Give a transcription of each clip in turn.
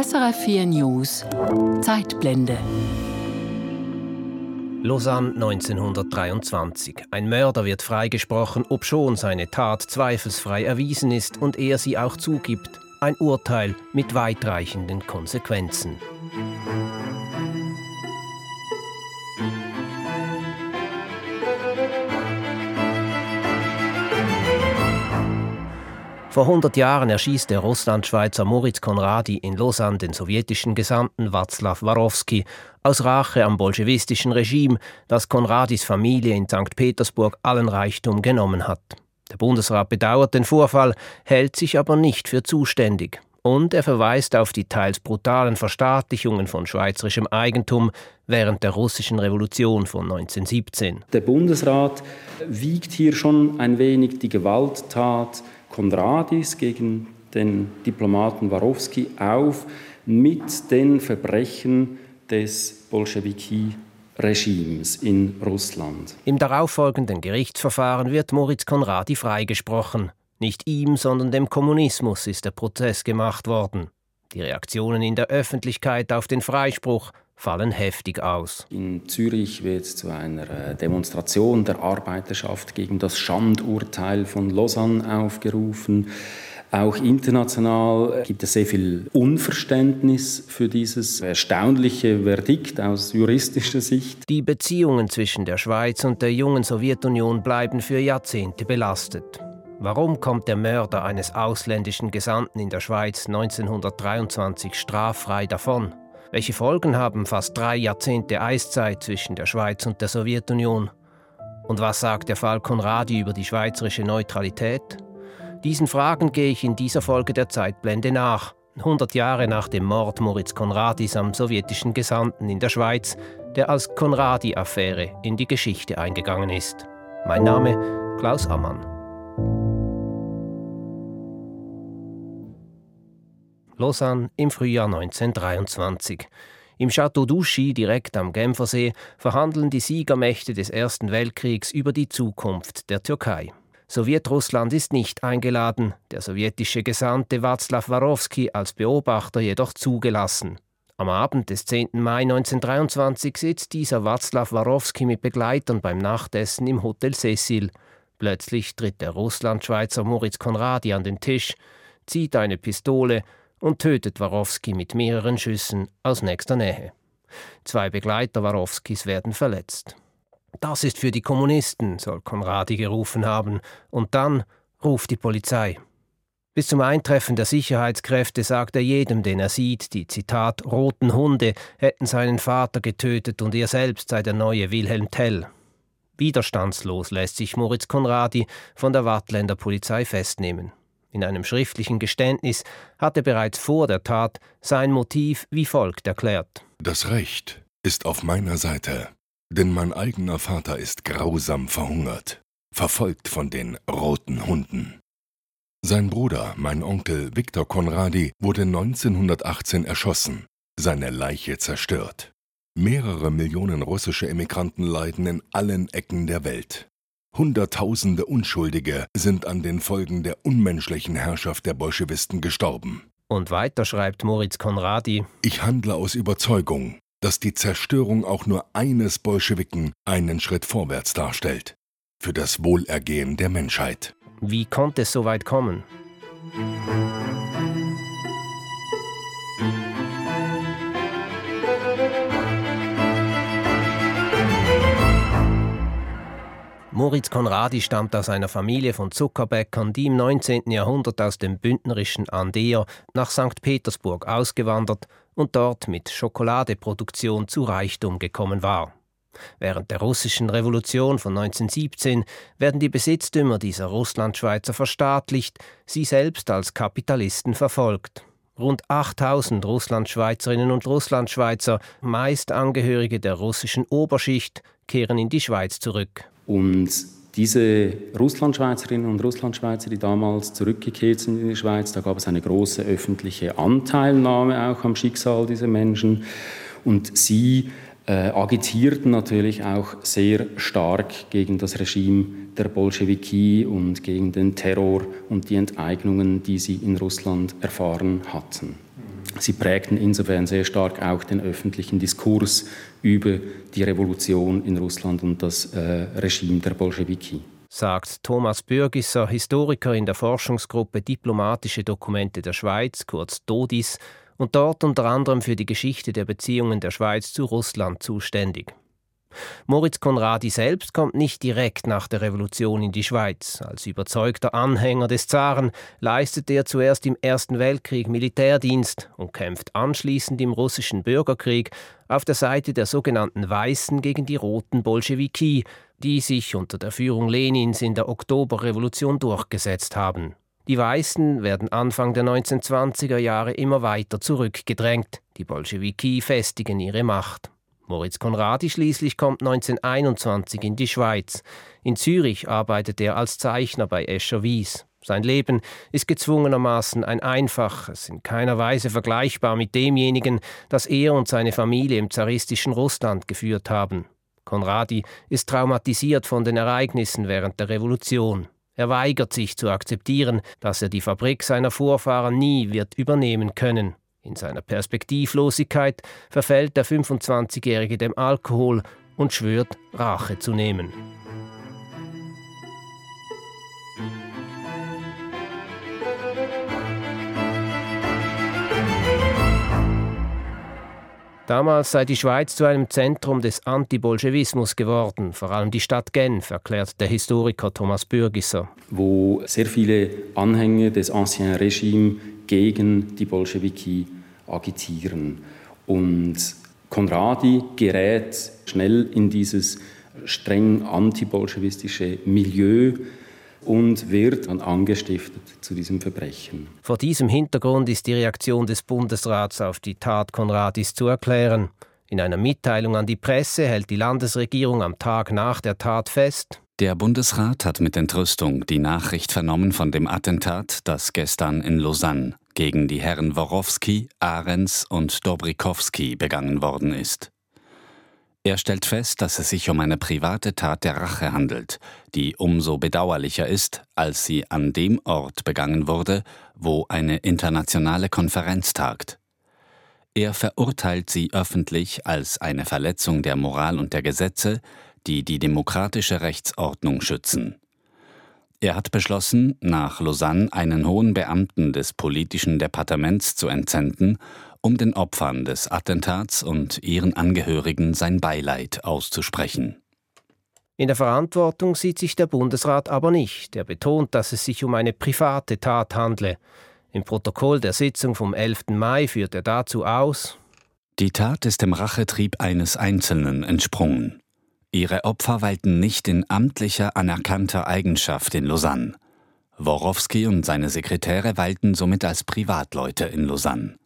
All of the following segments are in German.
SRF 4 News Zeitblende Lausanne 1923. Ein Mörder wird freigesprochen, obschon seine Tat zweifelsfrei erwiesen ist und er sie auch zugibt. Ein Urteil mit weitreichenden Konsequenzen. Vor 100 Jahren erschießt der Russlandschweizer Moritz Konradi in Lausanne den sowjetischen Gesandten Václav Warowski aus Rache am bolschewistischen Regime, das Konradis Familie in St. Petersburg allen Reichtum genommen hat. Der Bundesrat bedauert den Vorfall, hält sich aber nicht für zuständig. Und er verweist auf die teils brutalen Verstaatlichungen von schweizerischem Eigentum während der russischen Revolution von 1917. Der Bundesrat wiegt hier schon ein wenig die Gewalttat Konradis gegen den Diplomaten Warowski auf mit den Verbrechen des Bolschewiki-Regimes in Russland. Im darauffolgenden Gerichtsverfahren wird Moritz Konradi freigesprochen. Nicht ihm, sondern dem Kommunismus ist der Prozess gemacht worden. Die Reaktionen in der Öffentlichkeit auf den Freispruch fallen heftig aus. In Zürich wird zu einer äh, Demonstration der Arbeiterschaft gegen das Schandurteil von Lausanne aufgerufen. Auch international gibt es sehr viel Unverständnis für dieses erstaunliche Verdikt aus juristischer Sicht. Die Beziehungen zwischen der Schweiz und der jungen Sowjetunion bleiben für Jahrzehnte belastet. Warum kommt der Mörder eines ausländischen Gesandten in der Schweiz 1923 straffrei davon? Welche Folgen haben fast drei Jahrzehnte Eiszeit zwischen der Schweiz und der Sowjetunion? Und was sagt der Fall Konradi über die schweizerische Neutralität? Diesen Fragen gehe ich in dieser Folge der Zeitblende nach. 100 Jahre nach dem Mord Moritz Konradis am sowjetischen Gesandten in der Schweiz, der als Konradi-Affäre in die Geschichte eingegangen ist. Mein Name Klaus Ammann. Lausanne im Frühjahr 1923. Im Château d'Ouchy, direkt am Genfersee, verhandeln die Siegermächte des Ersten Weltkriegs über die Zukunft der Türkei. Sowjetrussland ist nicht eingeladen, der sowjetische Gesandte Václav Warowski als Beobachter jedoch zugelassen. Am Abend des 10. Mai 1923 sitzt dieser Václav Warowski mit Begleitern beim Nachtessen im Hotel Cecil. Plötzlich tritt der Russlandschweizer Moritz Konradi an den Tisch, zieht eine Pistole und tötet Warowski mit mehreren Schüssen aus nächster Nähe. Zwei Begleiter Warowskis werden verletzt. Das ist für die Kommunisten, soll Konradi gerufen haben, und dann ruft die Polizei. Bis zum Eintreffen der Sicherheitskräfte sagt er jedem, den er sieht, die Zitat roten Hunde hätten seinen Vater getötet und er selbst sei der neue Wilhelm Tell. Widerstandslos lässt sich Moritz Konradi von der Wattländer Polizei festnehmen. In einem schriftlichen Geständnis hat er bereits vor der Tat sein Motiv wie folgt erklärt. Das Recht ist auf meiner Seite, denn mein eigener Vater ist grausam verhungert, verfolgt von den roten Hunden. Sein Bruder, mein Onkel Viktor Konradi, wurde 1918 erschossen, seine Leiche zerstört. Mehrere Millionen russische Emigranten leiden in allen Ecken der Welt. Hunderttausende Unschuldige sind an den Folgen der unmenschlichen Herrschaft der Bolschewisten gestorben. Und weiter schreibt Moritz Konradi: Ich handle aus Überzeugung, dass die Zerstörung auch nur eines Bolschewiken einen Schritt vorwärts darstellt. Für das Wohlergehen der Menschheit. Wie konnte es so weit kommen? Moritz Konradi stammt aus einer Familie von Zuckerbäckern, die im 19. Jahrhundert aus dem bündnerischen Andeer nach St. Petersburg ausgewandert und dort mit Schokoladeproduktion zu Reichtum gekommen war. Während der russischen Revolution von 1917 werden die Besitztümer dieser Russlandschweizer verstaatlicht, sie selbst als Kapitalisten verfolgt. Rund 8000 Russlandschweizerinnen und Russlandschweizer, meist Angehörige der russischen Oberschicht, kehren in die Schweiz zurück. Und diese Russlandschweizerinnen und Russlandschweizer, die damals zurückgekehrt sind in die Schweiz, da gab es eine große öffentliche Anteilnahme auch am Schicksal dieser Menschen. Und sie äh, agitierten natürlich auch sehr stark gegen das Regime der Bolschewiki und gegen den Terror und die Enteignungen, die sie in Russland erfahren hatten. Sie prägten insofern sehr stark auch den öffentlichen Diskurs über die Revolution in Russland und das äh, Regime der Bolschewiki. Sagt Thomas Bürgisser, Historiker in der Forschungsgruppe Diplomatische Dokumente der Schweiz, kurz DODIS, und dort unter anderem für die Geschichte der Beziehungen der Schweiz zu Russland zuständig. Moritz Konradi selbst kommt nicht direkt nach der Revolution in die Schweiz. Als überzeugter Anhänger des Zaren leistet er zuerst im Ersten Weltkrieg Militärdienst und kämpft anschließend im russischen Bürgerkrieg auf der Seite der sogenannten Weißen gegen die roten Bolschewiki, die sich unter der Führung Lenins in der Oktoberrevolution durchgesetzt haben. Die Weißen werden Anfang der 1920er Jahre immer weiter zurückgedrängt. Die Bolschewiki festigen ihre Macht. Moritz Konradi schließlich kommt 1921 in die Schweiz. In Zürich arbeitet er als Zeichner bei Escher Wies. Sein Leben ist gezwungenermaßen ein einfaches, in keiner Weise vergleichbar mit demjenigen, das er und seine Familie im zaristischen Russland geführt haben. Konradi ist traumatisiert von den Ereignissen während der Revolution. Er weigert sich zu akzeptieren, dass er die Fabrik seiner Vorfahren nie wird übernehmen können. In seiner Perspektivlosigkeit verfällt der 25-Jährige dem Alkohol und schwört, Rache zu nehmen. Damals sei die Schweiz zu einem Zentrum des Antibolschewismus geworden, vor allem die Stadt Genf, erklärt der Historiker Thomas Bürgisser. Wo sehr viele Anhänger des Ancien Regime gegen die Bolschewiki agitieren. Und Konradi gerät schnell in dieses streng antibolschewistische Milieu und wird dann angestiftet zu diesem Verbrechen. Vor diesem Hintergrund ist die Reaktion des Bundesrats auf die Tat Konradis zu erklären. In einer Mitteilung an die Presse hält die Landesregierung am Tag nach der Tat fest, der Bundesrat hat mit Entrüstung die Nachricht vernommen von dem Attentat, das gestern in Lausanne gegen die Herren Worowski, Ahrens und Dobrikowski begangen worden ist. Er stellt fest, dass es sich um eine private Tat der Rache handelt, die umso bedauerlicher ist, als sie an dem Ort begangen wurde, wo eine internationale Konferenz tagt. Er verurteilt sie öffentlich als eine Verletzung der Moral und der Gesetze, die die demokratische Rechtsordnung schützen. Er hat beschlossen, nach Lausanne einen hohen Beamten des politischen Departements zu entsenden, um den Opfern des Attentats und ihren Angehörigen sein Beileid auszusprechen. In der Verantwortung sieht sich der Bundesrat aber nicht. Er betont, dass es sich um eine private Tat handle. Im Protokoll der Sitzung vom 11. Mai führt er dazu aus, die Tat ist dem Rachetrieb eines Einzelnen entsprungen. Ihre Opfer weilten nicht in amtlicher anerkannter Eigenschaft in Lausanne. Worowski und seine Sekretäre weilten somit als Privatleute in Lausanne.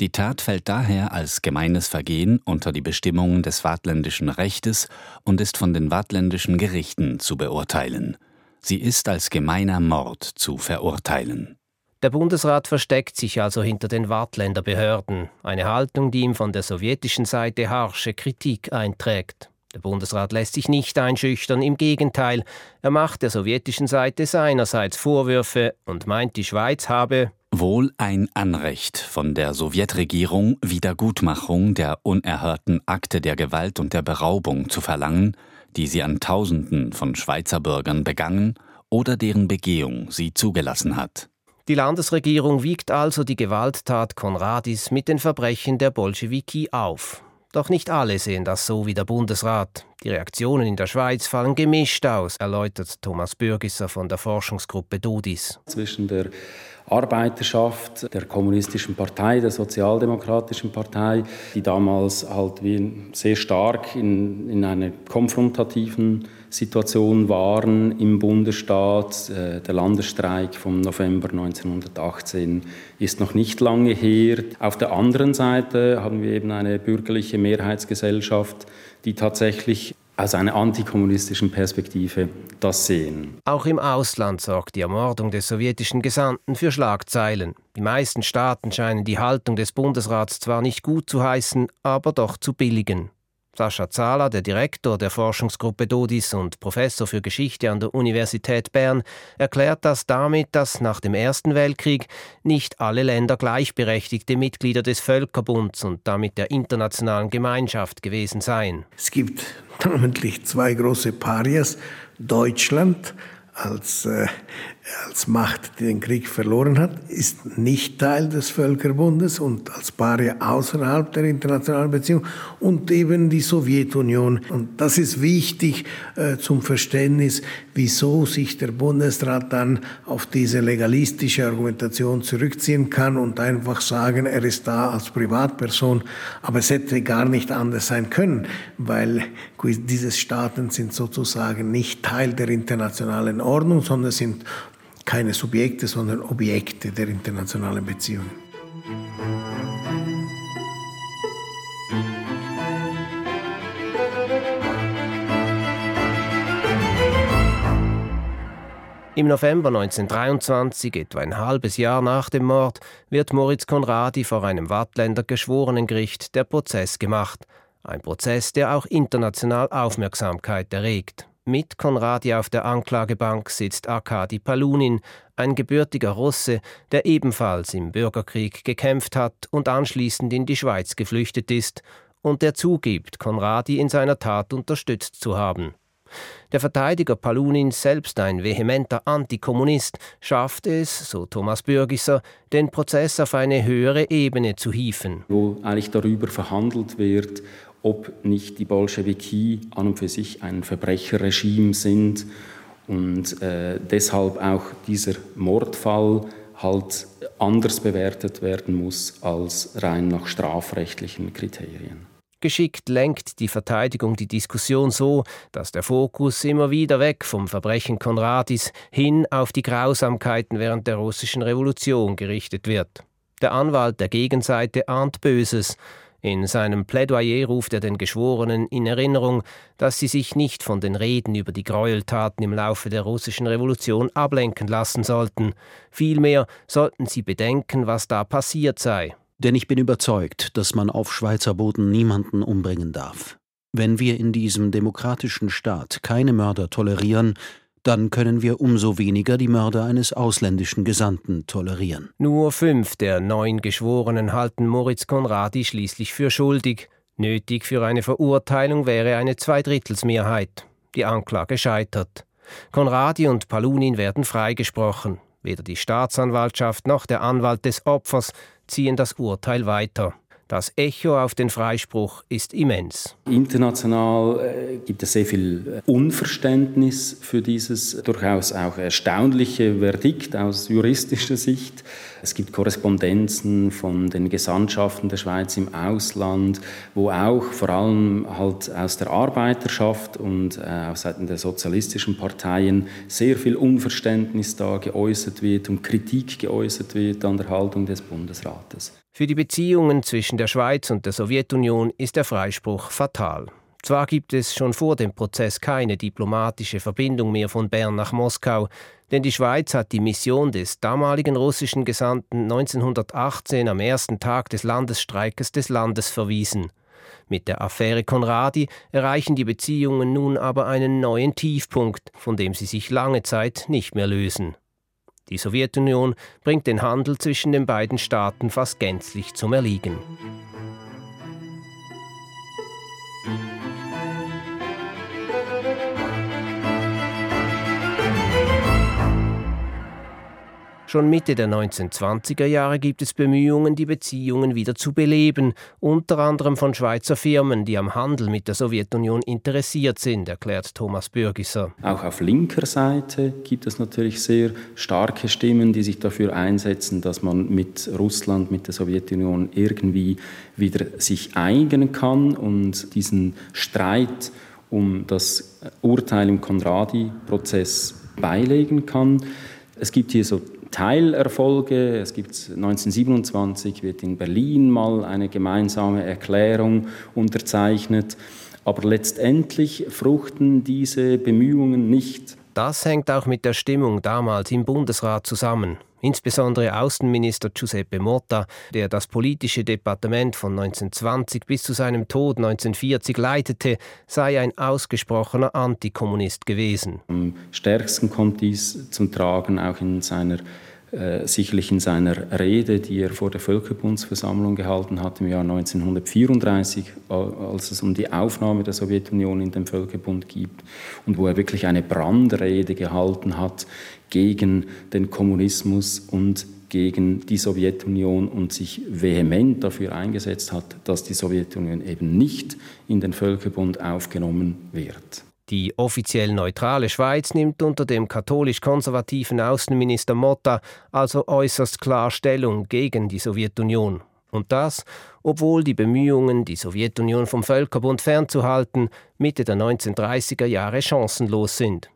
Die Tat fällt daher als gemeines Vergehen unter die Bestimmungen des waadtländischen Rechtes und ist von den waadtländischen Gerichten zu beurteilen. Sie ist als gemeiner Mord zu verurteilen. Der Bundesrat versteckt sich also hinter den Waadtländer Behörden, eine Haltung, die ihm von der sowjetischen Seite harsche Kritik einträgt. Der Bundesrat lässt sich nicht einschüchtern, im Gegenteil, er macht der sowjetischen Seite seinerseits Vorwürfe und meint, die Schweiz habe wohl ein Anrecht von der Sowjetregierung Wiedergutmachung der unerhörten Akte der Gewalt und der Beraubung zu verlangen, die sie an Tausenden von Schweizer Bürgern begangen oder deren Begehung sie zugelassen hat. Die Landesregierung wiegt also die Gewalttat Konradis mit den Verbrechen der Bolschewiki auf. Doch nicht alle sehen das so wie der Bundesrat. Die Reaktionen in der Schweiz fallen gemischt aus, erläutert Thomas Bürgisser von der Forschungsgruppe DUDIS. Zwischen der Arbeiterschaft der kommunistischen Partei, der sozialdemokratischen Partei, die damals halt wie sehr stark in, in einer konfrontativen Situation waren im Bundesstaat. Äh, der Landesstreik vom November 1918 ist noch nicht lange her. Auf der anderen Seite haben wir eben eine bürgerliche Mehrheitsgesellschaft, die tatsächlich aus einer antikommunistischen Perspektive das sehen. Auch im Ausland sorgt die Ermordung des sowjetischen Gesandten für Schlagzeilen. Die meisten Staaten scheinen die Haltung des Bundesrats zwar nicht gut zu heißen, aber doch zu billigen. Sascha Zahler, der Direktor der Forschungsgruppe Dodis und Professor für Geschichte an der Universität Bern, erklärt das damit, dass nach dem Ersten Weltkrieg nicht alle Länder gleichberechtigte Mitglieder des Völkerbunds und damit der internationalen Gemeinschaft gewesen seien. Es gibt namentlich zwei große Parias, Deutschland als, äh, als Macht, den Krieg verloren hat, ist nicht Teil des Völkerbundes und als Paria außerhalb der internationalen Beziehung und eben die Sowjetunion. Und das ist wichtig äh, zum Verständnis, wieso sich der Bundesrat dann auf diese legalistische Argumentation zurückziehen kann und einfach sagen, er ist da als Privatperson. Aber es hätte gar nicht anders sein können, weil diese Staaten sind sozusagen nicht Teil der internationalen Ordnung, sondern sind keine Subjekte, sondern Objekte der internationalen Beziehungen. Im November 1923, etwa ein halbes Jahr nach dem Mord, wird Moritz Konradi vor einem Wattländer Geschworenengericht der Prozess gemacht. Ein Prozess, der auch international Aufmerksamkeit erregt. Mit Konradi auf der Anklagebank sitzt Arkadi Palunin, ein gebürtiger Russe, der ebenfalls im Bürgerkrieg gekämpft hat und anschließend in die Schweiz geflüchtet ist und der zugibt, Konradi in seiner Tat unterstützt zu haben. Der Verteidiger Palunin, selbst ein vehementer Antikommunist, schafft es, so Thomas Bürgisser, den Prozess auf eine höhere Ebene zu hieven. Wo eigentlich darüber verhandelt wird, ob nicht die Bolschewiki an und für sich ein Verbrecherregime sind und äh, deshalb auch dieser Mordfall halt anders bewertet werden muss als rein nach strafrechtlichen Kriterien. Geschickt lenkt die Verteidigung die Diskussion so, dass der Fokus immer wieder weg vom Verbrechen Konradis hin auf die Grausamkeiten während der russischen Revolution gerichtet wird. Der Anwalt der Gegenseite ahnt Böses, in seinem Plädoyer ruft er den Geschworenen in Erinnerung, dass sie sich nicht von den Reden über die Gräueltaten im Laufe der russischen Revolution ablenken lassen sollten. Vielmehr sollten sie bedenken, was da passiert sei. Denn ich bin überzeugt, dass man auf Schweizer Boden niemanden umbringen darf. Wenn wir in diesem demokratischen Staat keine Mörder tolerieren, dann können wir umso weniger die Mörder eines ausländischen Gesandten tolerieren. Nur fünf der neun Geschworenen halten Moritz Konradi schließlich für schuldig. Nötig für eine Verurteilung wäre eine Zweidrittelsmehrheit. Die Anklage scheitert. Konradi und Palunin werden freigesprochen. Weder die Staatsanwaltschaft noch der Anwalt des Opfers ziehen das Urteil weiter. Das Echo auf den Freispruch ist immens. International äh, gibt es sehr viel äh, Unverständnis für dieses durchaus auch erstaunliche Verdikt aus juristischer Sicht. Es gibt Korrespondenzen von den Gesandtschaften der Schweiz im Ausland, wo auch vor allem halt aus der Arbeiterschaft und äh, aus Seiten der sozialistischen Parteien sehr viel Unverständnis da geäußert wird und Kritik geäußert wird an der Haltung des Bundesrates. Für die Beziehungen zwischen der Schweiz und der Sowjetunion ist der Freispruch fatal. Zwar gibt es schon vor dem Prozess keine diplomatische Verbindung mehr von Bern nach Moskau, denn die Schweiz hat die Mission des damaligen russischen Gesandten 1918 am ersten Tag des Landesstreikes des Landes verwiesen. Mit der Affäre Konradi erreichen die Beziehungen nun aber einen neuen Tiefpunkt, von dem sie sich lange Zeit nicht mehr lösen. Die Sowjetunion bringt den Handel zwischen den beiden Staaten fast gänzlich zum Erliegen. Schon Mitte der 1920er Jahre gibt es Bemühungen, die Beziehungen wieder zu beleben, unter anderem von Schweizer Firmen, die am Handel mit der Sowjetunion interessiert sind, erklärt Thomas Bürgisser. Auch auf linker Seite gibt es natürlich sehr starke Stimmen, die sich dafür einsetzen, dass man mit Russland, mit der Sowjetunion irgendwie wieder sich einigen kann und diesen Streit um das Urteil im Konradi-Prozess beilegen kann. Es gibt hier so Teilerfolge. Es gibt 1927 wird in Berlin mal eine gemeinsame Erklärung unterzeichnet, aber letztendlich fruchten diese Bemühungen nicht. Das hängt auch mit der Stimmung damals im Bundesrat zusammen. Insbesondere Außenminister Giuseppe Motta, der das politische Departement von 1920 bis zu seinem Tod 1940 leitete, sei ein ausgesprochener Antikommunist gewesen. Am stärksten kommt dies zum Tragen auch in seiner äh, sicherlich in seiner Rede, die er vor der Völkerbundsversammlung gehalten hat im Jahr 1934, als es um die Aufnahme der Sowjetunion in den Völkerbund gibt und wo er wirklich eine Brandrede gehalten hat gegen den Kommunismus und gegen die Sowjetunion und sich vehement dafür eingesetzt hat, dass die Sowjetunion eben nicht in den Völkerbund aufgenommen wird. Die offiziell neutrale Schweiz nimmt unter dem katholisch-konservativen Außenminister Motta also äußerst klar Stellung gegen die Sowjetunion. Und das, obwohl die Bemühungen, die Sowjetunion vom Völkerbund fernzuhalten, Mitte der 1930er Jahre chancenlos sind.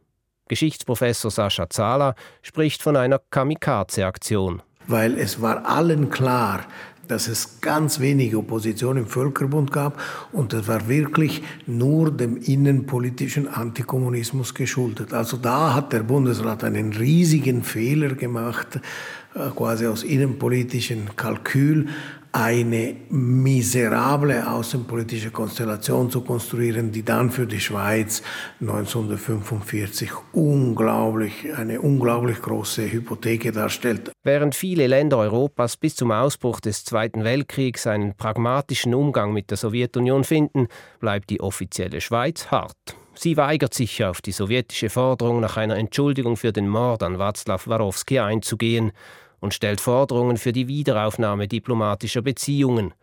Geschichtsprofessor Sascha Zahler spricht von einer Kamikaze-Aktion. Weil es war allen klar, dass es ganz wenig Opposition im Völkerbund gab und das war wirklich nur dem innenpolitischen Antikommunismus geschuldet. Also da hat der Bundesrat einen riesigen Fehler gemacht, äh, quasi aus innenpolitischen Kalkül eine miserable außenpolitische Konstellation zu konstruieren, die dann für die Schweiz 1945 unglaublich, eine unglaublich große Hypotheke darstellt. Während viele Länder Europas bis zum Ausbruch des Zweiten Weltkriegs einen pragmatischen Umgang mit der Sowjetunion finden, bleibt die offizielle Schweiz hart. Sie weigert sich auf die sowjetische Forderung nach einer Entschuldigung für den Mord an Václav Warowski einzugehen und stellt Forderungen für die Wiederaufnahme diplomatischer Beziehungen.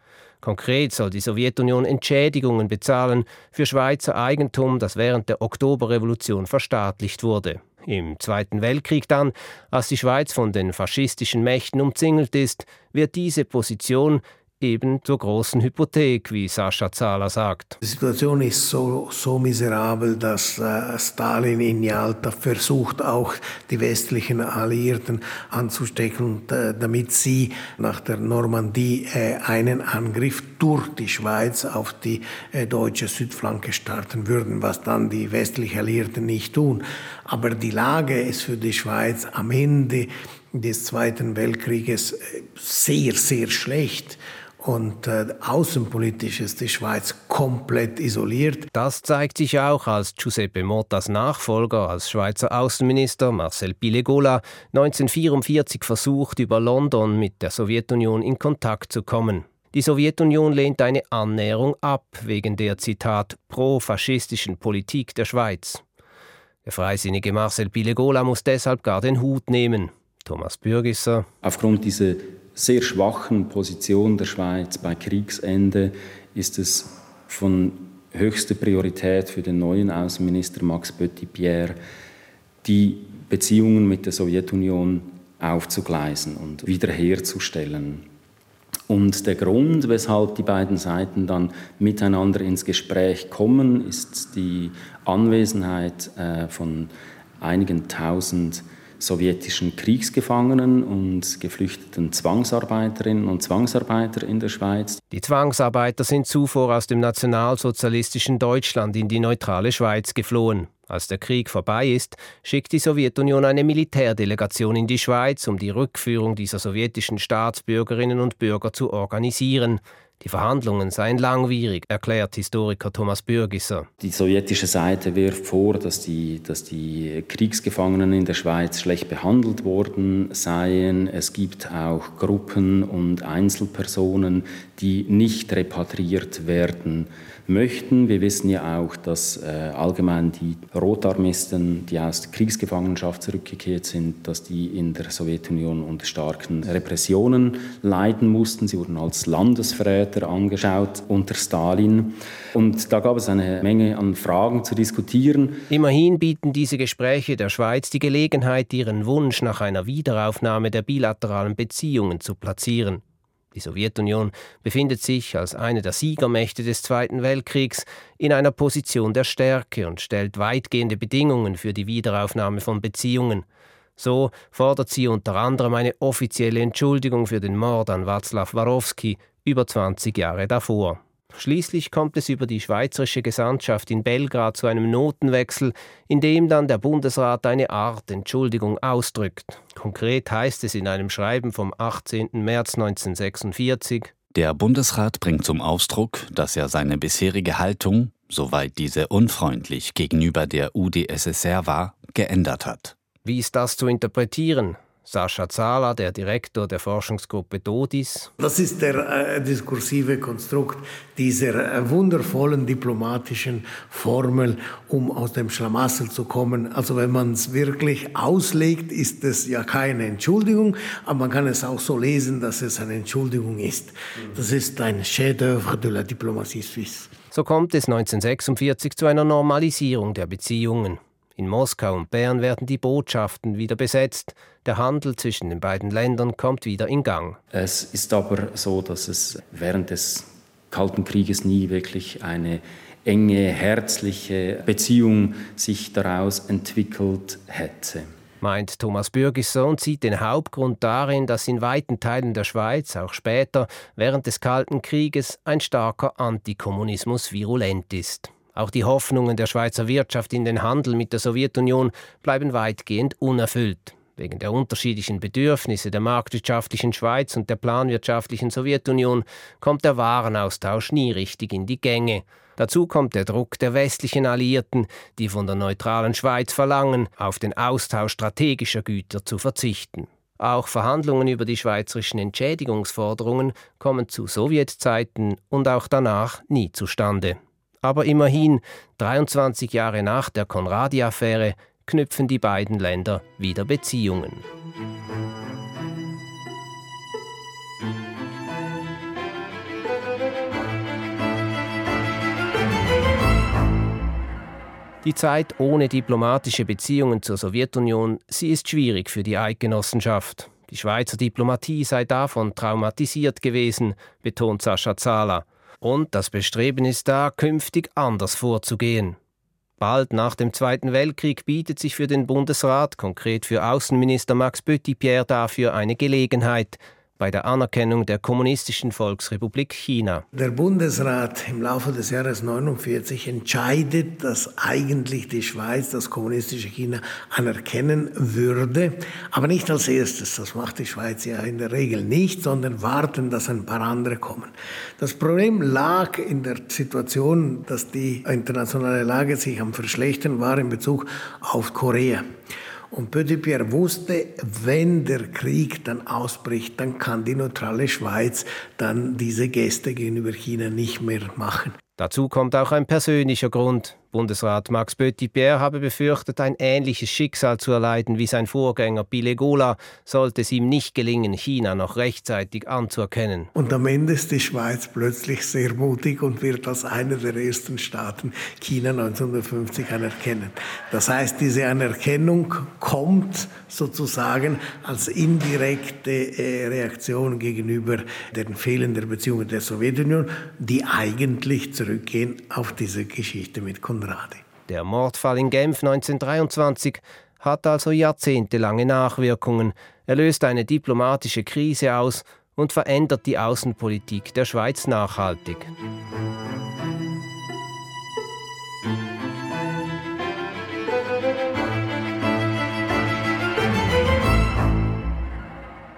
Konkret soll die Sowjetunion Entschädigungen bezahlen für Schweizer Eigentum, das während der Oktoberrevolution verstaatlicht wurde. Im Zweiten Weltkrieg dann, als die Schweiz von den faschistischen Mächten umzingelt ist, wird diese Position eben zur großen Hypothek, wie Sascha Zahler sagt. Die Situation ist so, so miserabel, dass äh, Stalin in Yalta versucht, auch die westlichen Alliierten anzustecken, damit sie nach der Normandie äh, einen Angriff durch die Schweiz auf die äh, deutsche Südflanke starten würden, was dann die westlichen Alliierten nicht tun. Aber die Lage ist für die Schweiz am Ende des Zweiten Weltkrieges äh, sehr, sehr schlecht und äh, außenpolitisch ist die Schweiz komplett isoliert. Das zeigt sich auch, als Giuseppe Mottas Nachfolger als Schweizer Außenminister Marcel Pilegola 1944 versucht, über London mit der Sowjetunion in Kontakt zu kommen. Die Sowjetunion lehnt eine Annäherung ab wegen der Zitat pro-faschistischen Politik der Schweiz. Der freisinnige Marcel Pilegola muss deshalb gar den Hut nehmen. Thomas Bürgisser. Aufgrund dieser sehr schwachen Position der Schweiz bei Kriegsende ist es von höchster Priorität für den neuen Außenminister Max Petit-Pierre, die Beziehungen mit der Sowjetunion aufzugleisen und wiederherzustellen. Und der Grund, weshalb die beiden Seiten dann miteinander ins Gespräch kommen, ist die Anwesenheit äh, von einigen tausend sowjetischen Kriegsgefangenen und geflüchteten Zwangsarbeiterinnen und Zwangsarbeiter in der Schweiz. Die Zwangsarbeiter sind zuvor aus dem nationalsozialistischen Deutschland in die neutrale Schweiz geflohen. Als der Krieg vorbei ist, schickt die Sowjetunion eine Militärdelegation in die Schweiz, um die Rückführung dieser sowjetischen Staatsbürgerinnen und Bürger zu organisieren. Die Verhandlungen seien langwierig, erklärt Historiker Thomas Bürgisser. Die sowjetische Seite wirft vor, dass die, dass die Kriegsgefangenen in der Schweiz schlecht behandelt worden seien. Es gibt auch Gruppen und Einzelpersonen, die nicht repatriiert werden möchten. Wir wissen ja auch, dass äh, allgemein die Rotarmisten, die aus der Kriegsgefangenschaft zurückgekehrt sind, dass die in der Sowjetunion unter starken Repressionen leiden mussten. Sie wurden als Landesverräter angeschaut unter Stalin. Und da gab es eine Menge an Fragen zu diskutieren. Immerhin bieten diese Gespräche der Schweiz die Gelegenheit, ihren Wunsch nach einer Wiederaufnahme der bilateralen Beziehungen zu platzieren. Die Sowjetunion befindet sich als eine der Siegermächte des Zweiten Weltkriegs in einer Position der Stärke und stellt weitgehende Bedingungen für die Wiederaufnahme von Beziehungen. So fordert sie unter anderem eine offizielle Entschuldigung für den Mord an Václav Warowski über 20 Jahre davor. Schließlich kommt es über die schweizerische Gesandtschaft in Belgrad zu einem Notenwechsel, in dem dann der Bundesrat eine Art Entschuldigung ausdrückt. Konkret heißt es in einem Schreiben vom 18. März 1946 Der Bundesrat bringt zum Ausdruck, dass er seine bisherige Haltung, soweit diese unfreundlich gegenüber der UdSSR war, geändert hat. Wie ist das zu interpretieren? Sascha Zahler, der Direktor der Forschungsgruppe DODIS. Das ist der äh, diskursive Konstrukt dieser äh, wundervollen diplomatischen Formel, um aus dem Schlamassel zu kommen. Also wenn man es wirklich auslegt, ist es ja keine Entschuldigung, aber man kann es auch so lesen, dass es eine Entschuldigung ist. Das ist ein Chef-d'œuvre de la diplomatie suisse. So kommt es 1946 zu einer Normalisierung der Beziehungen. In Moskau und Bern werden die Botschaften wieder besetzt. Der Handel zwischen den beiden Ländern kommt wieder in Gang. Es ist aber so, dass es während des Kalten Krieges nie wirklich eine enge, herzliche Beziehung sich daraus entwickelt hätte. Meint Thomas Bürgisser und sieht den Hauptgrund darin, dass in weiten Teilen der Schweiz auch später, während des Kalten Krieges, ein starker Antikommunismus virulent ist. Auch die Hoffnungen der Schweizer Wirtschaft in den Handel mit der Sowjetunion bleiben weitgehend unerfüllt. Wegen der unterschiedlichen Bedürfnisse der marktwirtschaftlichen Schweiz und der planwirtschaftlichen Sowjetunion kommt der Warenaustausch nie richtig in die Gänge. Dazu kommt der Druck der westlichen Alliierten, die von der neutralen Schweiz verlangen, auf den Austausch strategischer Güter zu verzichten. Auch Verhandlungen über die schweizerischen Entschädigungsforderungen kommen zu Sowjetzeiten und auch danach nie zustande. Aber immerhin, 23 Jahre nach der Konradi-Affäre, knüpfen die beiden Länder wieder Beziehungen. Die Zeit ohne diplomatische Beziehungen zur Sowjetunion, sie ist schwierig für die Eidgenossenschaft. Die Schweizer Diplomatie sei davon traumatisiert gewesen, betont Sascha Zahler. Und das Bestreben ist da, künftig anders vorzugehen. Bald nach dem Zweiten Weltkrieg bietet sich für den Bundesrat, konkret für Außenminister Max Petitpierre, dafür eine Gelegenheit, bei der Anerkennung der Kommunistischen Volksrepublik China. Der Bundesrat im Laufe des Jahres 49 entscheidet, dass eigentlich die Schweiz das kommunistische China anerkennen würde, aber nicht als erstes. Das macht die Schweiz ja in der Regel nicht, sondern warten, dass ein paar andere kommen. Das Problem lag in der Situation, dass die internationale Lage sich am Verschlechtern war in Bezug auf Korea. Und Petit-Pierre wusste, wenn der Krieg dann ausbricht, dann kann die neutrale Schweiz dann diese Geste gegenüber China nicht mehr machen. Dazu kommt auch ein persönlicher Grund. Bundesrat Max Petit-Pierre habe befürchtet, ein ähnliches Schicksal zu erleiden wie sein Vorgänger Bilegola, sollte es ihm nicht gelingen, China noch rechtzeitig anzuerkennen. Und am Ende ist die Schweiz plötzlich sehr mutig und wird als eine der ersten Staaten China 1950 anerkennen. Das heißt, diese Anerkennung kommt sozusagen als indirekte äh, Reaktion gegenüber den fehlenden Beziehungen der Sowjetunion, die eigentlich zurückgehen auf diese Geschichte mit Konrad. Conradi. Der Mordfall in Genf 1923 hat also jahrzehntelange Nachwirkungen. Er löst eine diplomatische Krise aus und verändert die Außenpolitik der Schweiz nachhaltig.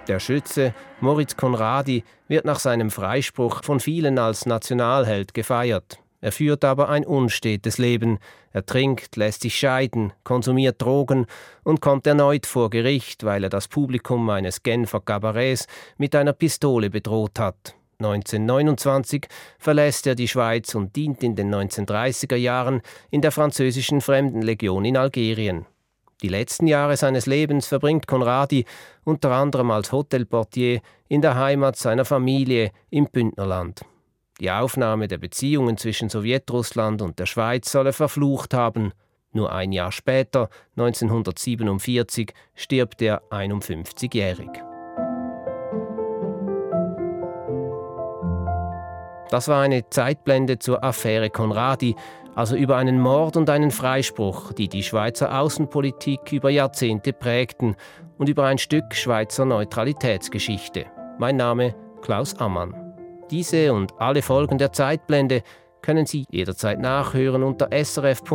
Der Schütze Moritz Conradi wird nach seinem Freispruch von vielen als Nationalheld gefeiert. Er führt aber ein unstetes Leben. Er trinkt, lässt sich scheiden, konsumiert Drogen und kommt erneut vor Gericht, weil er das Publikum eines Genfer Kabarets mit einer Pistole bedroht hat. 1929 verlässt er die Schweiz und dient in den 1930er Jahren in der französischen Fremdenlegion in Algerien. Die letzten Jahre seines Lebens verbringt Conradi unter anderem als Hotelportier in der Heimat seiner Familie im Bündnerland. Die Aufnahme der Beziehungen zwischen Sowjetrussland und der Schweiz soll er verflucht haben. Nur ein Jahr später, 1947, stirbt er 51-jährig. Das war eine Zeitblende zur Affäre Conradi, also über einen Mord und einen Freispruch, die die Schweizer Außenpolitik über Jahrzehnte prägten und über ein Stück Schweizer Neutralitätsgeschichte. Mein Name Klaus Ammann. Diese und alle Folgen der Zeitblende können Sie jederzeit nachhören unter srf.ch-audio.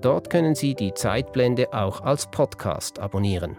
Dort können Sie die Zeitblende auch als Podcast abonnieren.